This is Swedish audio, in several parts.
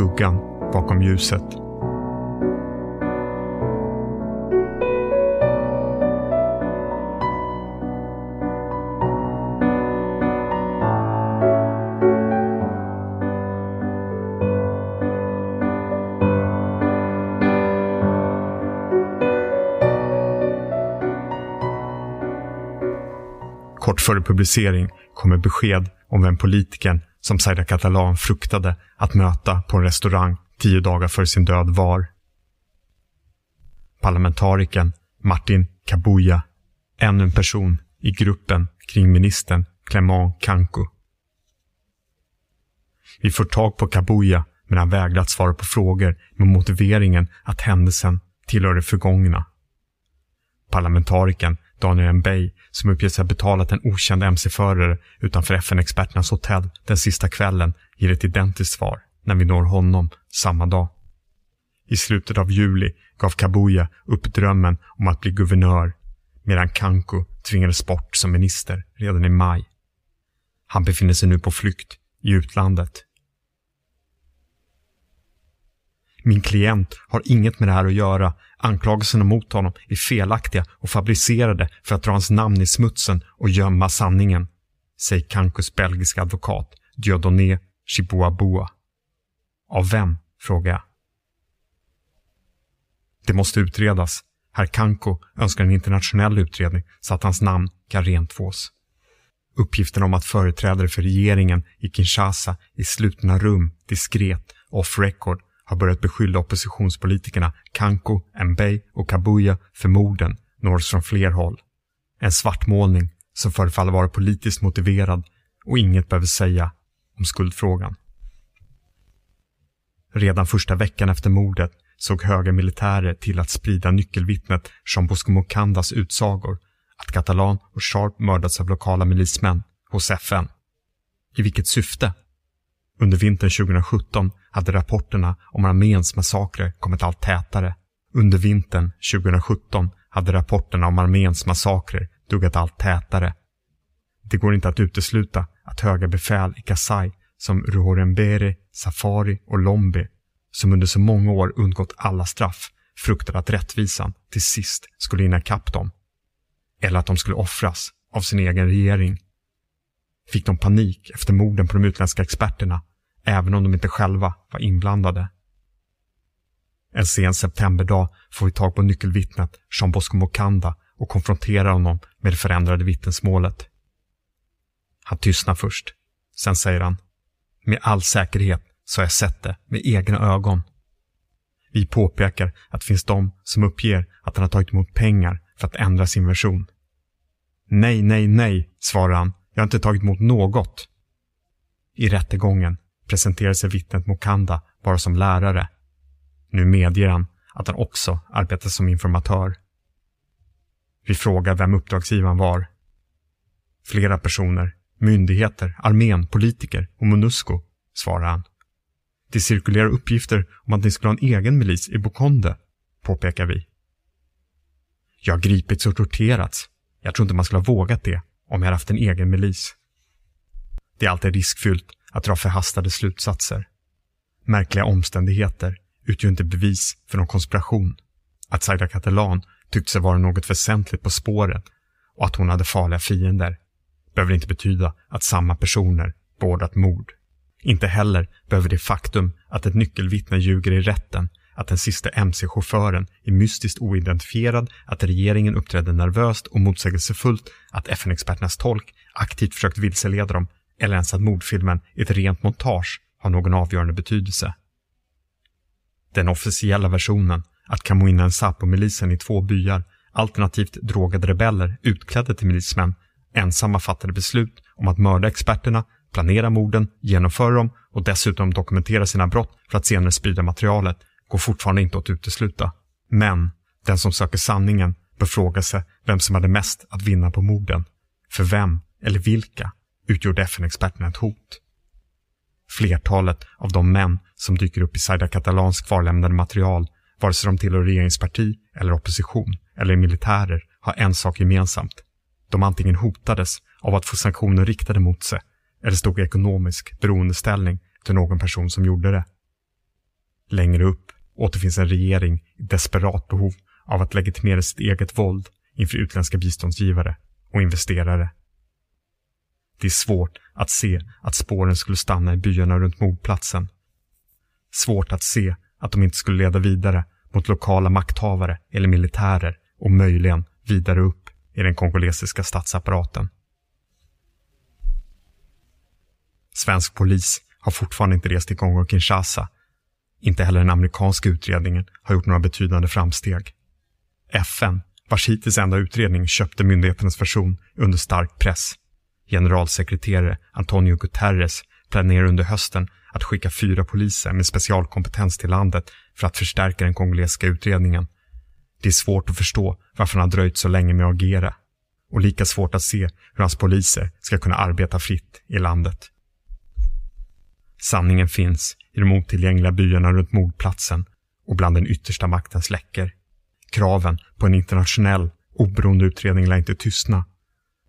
skuggan bakom ljuset. Kort före publicering kommer besked om vem politikern som Zaida Catalan fruktade att möta på en restaurang tio dagar före sin död var. Parlamentarikern Martin Kabuya, ännu en person i gruppen kring ministern Clement Kanko. Vi får tag på Kabuya men han vägrar att svara på frågor med motiveringen att händelsen tillhör det förgångna. Parlamentarikern Daniel Mbey, som uppger sig ha betalat en okänd mc-förare utanför FN-experternas hotell den sista kvällen, ger ett identiskt svar när vi når honom samma dag. I slutet av juli gav Kabuya upp drömmen om att bli guvernör medan Kanko tvingades bort som minister redan i maj. Han befinner sig nu på flykt i utlandet. Min klient har inget med det här att göra. Anklagelserna mot honom är felaktiga och fabricerade för att dra hans namn i smutsen och gömma sanningen, säger Kankos belgiska advokat Diodoné Chibuabua. Av vem? frågar jag. Det måste utredas. Herr Kanko önskar en internationell utredning så att hans namn kan rentvås. Uppgiften om att företrädare för regeringen i Kinshasa i slutna rum, diskret, off record har börjat beskylla oppositionspolitikerna Kanko, Mbey och Kabuya för morden nås från fler håll. En svartmålning som förefaller vara politiskt motiverad och inget behöver säga om skuldfrågan. Redan första veckan efter mordet såg höga militärer till att sprida nyckelvittnet Jean Bosco Mokandas utsagor att Catalan och Sharp mördats av lokala milismän hos FN. I vilket syfte? Under vintern 2017 hade rapporterna om arméns massakrer kommit allt tätare. Under vintern 2017 hade rapporterna om arméns massakrer duggat allt tätare. Det går inte att utesluta att höga befäl i Kasai som Ruhorembere, Safari och Lombe, som under så många år undgått alla straff, fruktade att rättvisan till sist skulle hinna ikapp dem. Eller att de skulle offras av sin egen regering. Fick de panik efter morden på de utländska experterna även om de inte själva var inblandade. En sen septemberdag får vi tag på nyckelvittnet Jean Bosco Mokanda och konfronterar honom med det förändrade vittnesmålet. Han tystnar först. Sen säger han. Med all säkerhet så har jag sett det med egna ögon. Vi påpekar att det finns de som uppger att han har tagit emot pengar för att ändra sin version. Nej, nej, nej, svarar han. Jag har inte tagit emot något. I rättegången presenterar sig vittnet Mokanda bara som lärare. Nu medger han att han också arbetar som informatör. Vi frågar vem uppdragsgivaren var. Flera personer, myndigheter, armén, politiker och Monusco, svarar han. Det cirkulerar uppgifter om att ni skulle ha en egen milis i Bokonde, påpekar vi. Jag har gripits och torterats. Jag tror inte man skulle ha vågat det om jag haft en egen milis. Det är alltid riskfyllt att dra förhastade slutsatser. Märkliga omständigheter utgör inte bevis för någon konspiration. Att Zaida Catalan tyckte sig vara något väsentligt på spåren och att hon hade farliga fiender behöver inte betyda att samma personer beordrat mord. Inte heller behöver det faktum att ett nyckelvittne ljuger i rätten, att den sista mc-chauffören är mystiskt oidentifierad, att regeringen uppträdde nervöst och motsägelsefullt, att FN-experternas tolk aktivt försökt vilseleda dem eller ens att mordfilmen är ett rent montage har någon avgörande betydelse. Den officiella versionen, att Kamuinen Sapo-milisen i två byar, alternativt drogade rebeller utklädda till milismän, ensamma fattade beslut om att mörda experterna, planera morden, genomföra dem och dessutom dokumentera sina brott för att senare sprida materialet, går fortfarande inte att utesluta. Men den som söker sanningen bör fråga sig vem som hade mest att vinna på morden. För vem, eller vilka, utgjorde FN-experterna ett hot. Flertalet av de män som dyker upp i Zaida Catalans kvarlämnade material, vare sig de tillhör regeringsparti eller opposition eller är militärer, har en sak gemensamt. De antingen hotades av att få sanktioner riktade mot sig eller stod i ekonomisk beroendeställning till någon person som gjorde det. Längre upp återfinns en regering i desperat behov av att legitimera sitt eget våld inför utländska biståndsgivare och investerare. Det är svårt att se att spåren skulle stanna i byarna runt mordplatsen. Svårt att se att de inte skulle leda vidare mot lokala makthavare eller militärer och möjligen vidare upp i den kongolesiska statsapparaten. Svensk polis har fortfarande inte rest till Kongo-Kinshasa. Inte heller den amerikanska utredningen har gjort några betydande framsteg. FN, vars hittills enda utredning köpte myndigheternas version under stark press. Generalsekreterare Antonio Guterres planerar under hösten att skicka fyra poliser med specialkompetens till landet för att förstärka den kongolesiska utredningen. Det är svårt att förstå varför han har dröjt så länge med att agera. Och lika svårt att se hur hans poliser ska kunna arbeta fritt i landet. Sanningen finns i de otillgängliga byarna runt mordplatsen och bland den yttersta maktens läckor. Kraven på en internationell, oberoende utredning lär inte tystna.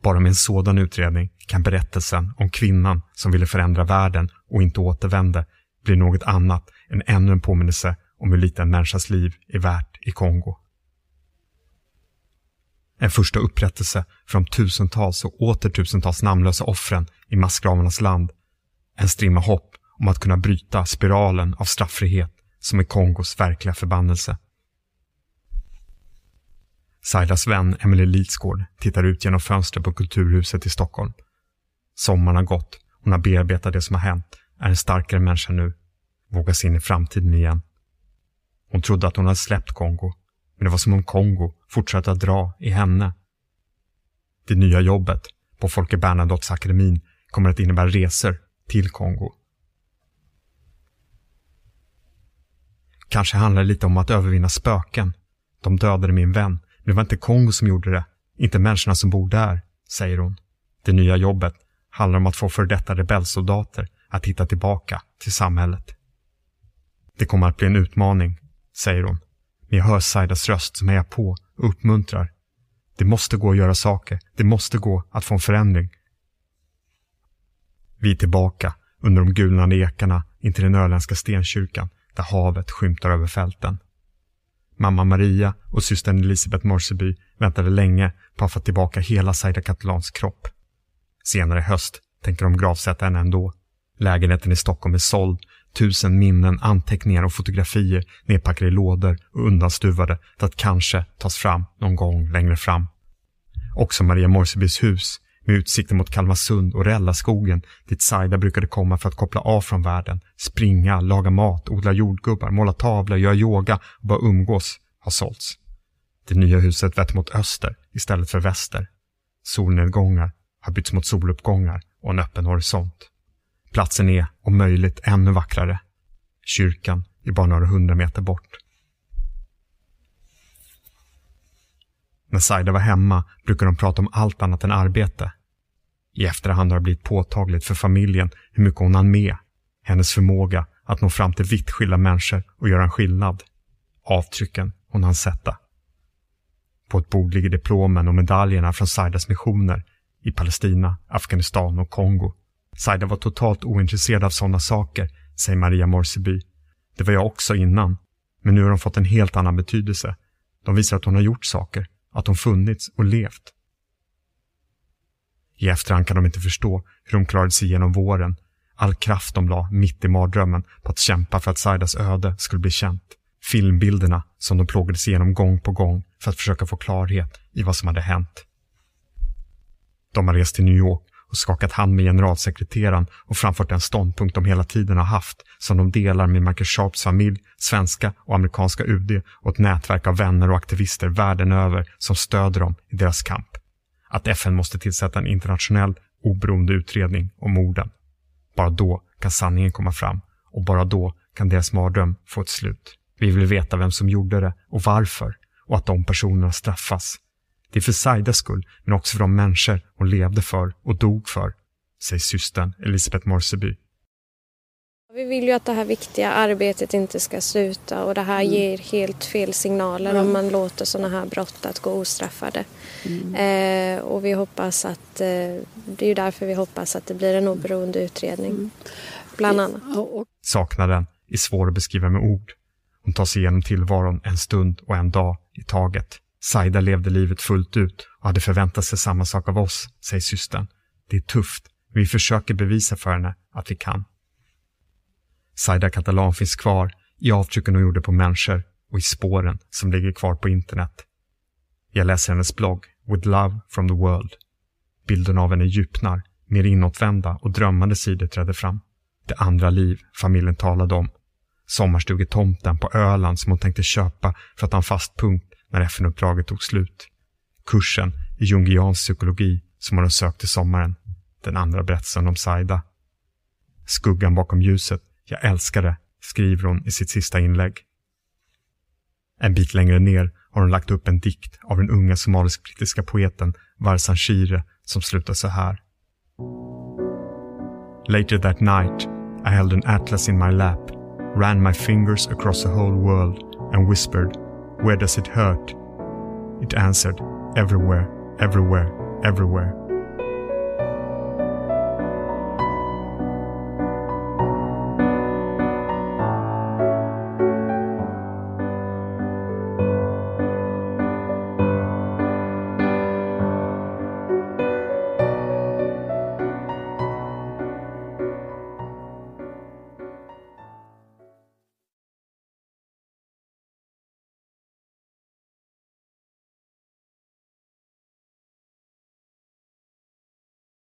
Bara med en sådan utredning kan berättelsen om kvinnan som ville förändra världen och inte återvände bli något annat än ännu en påminnelse om hur lite en människas liv är värt i Kongo. En första upprättelse för de tusentals och åter tusentals namnlösa offren i massgravarnas land. En strimma hopp om att kunna bryta spiralen av strafffrihet som är Kongos verkliga förbannelse. Saidas vän Emily Lidsgård tittar ut genom fönstret på Kulturhuset i Stockholm. Sommaren har gått, hon har bearbetat det som har hänt, är en starkare människa nu, vågar se in i framtiden igen. Hon trodde att hon hade släppt Kongo, men det var som om Kongo fortsatte att dra i henne. Det nya jobbet på Folke Bernadotteakademin kommer att innebära resor till Kongo. Kanske handlar det lite om att övervinna spöken. De dödade min vän, men det var inte Kongo som gjorde det. Inte människorna som bor där, säger hon. Det nya jobbet handlar om att få för detta rebellsoldater att hitta tillbaka till samhället. Det kommer att bli en utmaning, säger hon. Men jag hör Saidas röst som hejar på och uppmuntrar. Det måste gå att göra saker. Det måste gå att få en förändring. Vi är tillbaka under de gulnande ekarna intill den öländska stenkyrkan där havet skymtar över fälten. Mamma Maria och systern Elisabeth Morseby väntade länge på att få tillbaka hela Saida Catalans kropp. Senare i höst tänker de gravsätta henne ändå. Lägenheten i Stockholm är såld, tusen minnen, anteckningar och fotografier nedpackade i lådor och undanstuvade för att kanske tas fram någon gång längre fram. Också Maria Morsebys hus med utsikten mot Kalmarsund och Rällaskogen dit Saida brukade komma för att koppla av från världen, springa, laga mat, odla jordgubbar, måla tavlor, göra yoga och bara umgås, har sålts. Det nya huset vetter mot öster istället för väster. Solnedgångar har bytts mot soluppgångar och en öppen horisont. Platsen är, om möjligt, ännu vackrare. Kyrkan är bara några hundra meter bort. När Saida var hemma brukade de prata om allt annat än arbete. I efterhand har det blivit påtagligt för familjen hur mycket hon hann med. Hennes förmåga att nå fram till vitt skilda människor och göra en skillnad. Avtrycken hon hann sätta. På ett bord ligger diplomen och medaljerna från Saidas missioner i Palestina, Afghanistan och Kongo. Saida var totalt ointresserad av sådana saker, säger Maria Morseby. Det var jag också innan, men nu har de fått en helt annan betydelse. De visar att hon har gjort saker, att hon funnits och levt. I efterhand kan de inte förstå hur de klarade sig igenom våren, all kraft de la mitt i mardrömmen på att kämpa för att Saidas öde skulle bli känt. Filmbilderna som de plågades igenom gång på gång för att försöka få klarhet i vad som hade hänt. De har rest till New York och skakat hand med generalsekreteraren och framfört den ståndpunkt de hela tiden har haft som de delar med Michael Sharps familj, svenska och amerikanska UD och ett nätverk av vänner och aktivister världen över som stöder dem i deras kamp. Att FN måste tillsätta en internationell oberoende utredning om morden. Bara då kan sanningen komma fram och bara då kan deras mardröm få ett slut. Vi vill veta vem som gjorde det och varför och att de personerna straffas det är för Saidas skull, men också för de människor hon levde för och dog för, säger systern Elisabeth Morseby. Vi vill ju att det här viktiga arbetet inte ska sluta och det här mm. ger helt fel signaler mm. om man låter sådana här brott att gå ostraffade. Mm. Eh, och vi hoppas att, eh, det är ju därför vi hoppas att det blir en oberoende utredning, mm. bland annat. Saknaden är svår att beskriva med ord. Hon tar sig igenom tillvaron en stund och en dag i taget. Saida levde livet fullt ut och hade förväntat sig samma sak av oss, säger systern. Det är tufft, men vi försöker bevisa för henne att vi kan. Saida Catalan finns kvar i avtrycken hon gjorde på människor och i spåren som ligger kvar på internet. Jag läser hennes blogg With Love from the World. Bilden av henne djupnar, mer inåtvända och drömmande sidor träder fram. Det andra liv familjen talade om. Sommarstugetomten på Öland som hon tänkte köpa för att ha en fast punkt när FN-uppdraget tog slut. Kursen i jungiansk psykologi som hon sökt till sommaren. Den andra berättelsen om Saida. Skuggan bakom ljuset. Jag älskar det, skriver hon i sitt sista inlägg. En bit längre ner har hon lagt upp en dikt av den unga somalisk-brittiska poeten Varsan Shire som slutar så här. Later that night I held an atlas in my lap, ran my fingers across the whole world and whispered, Where does it hurt? It answered, Everywhere, everywhere, everywhere.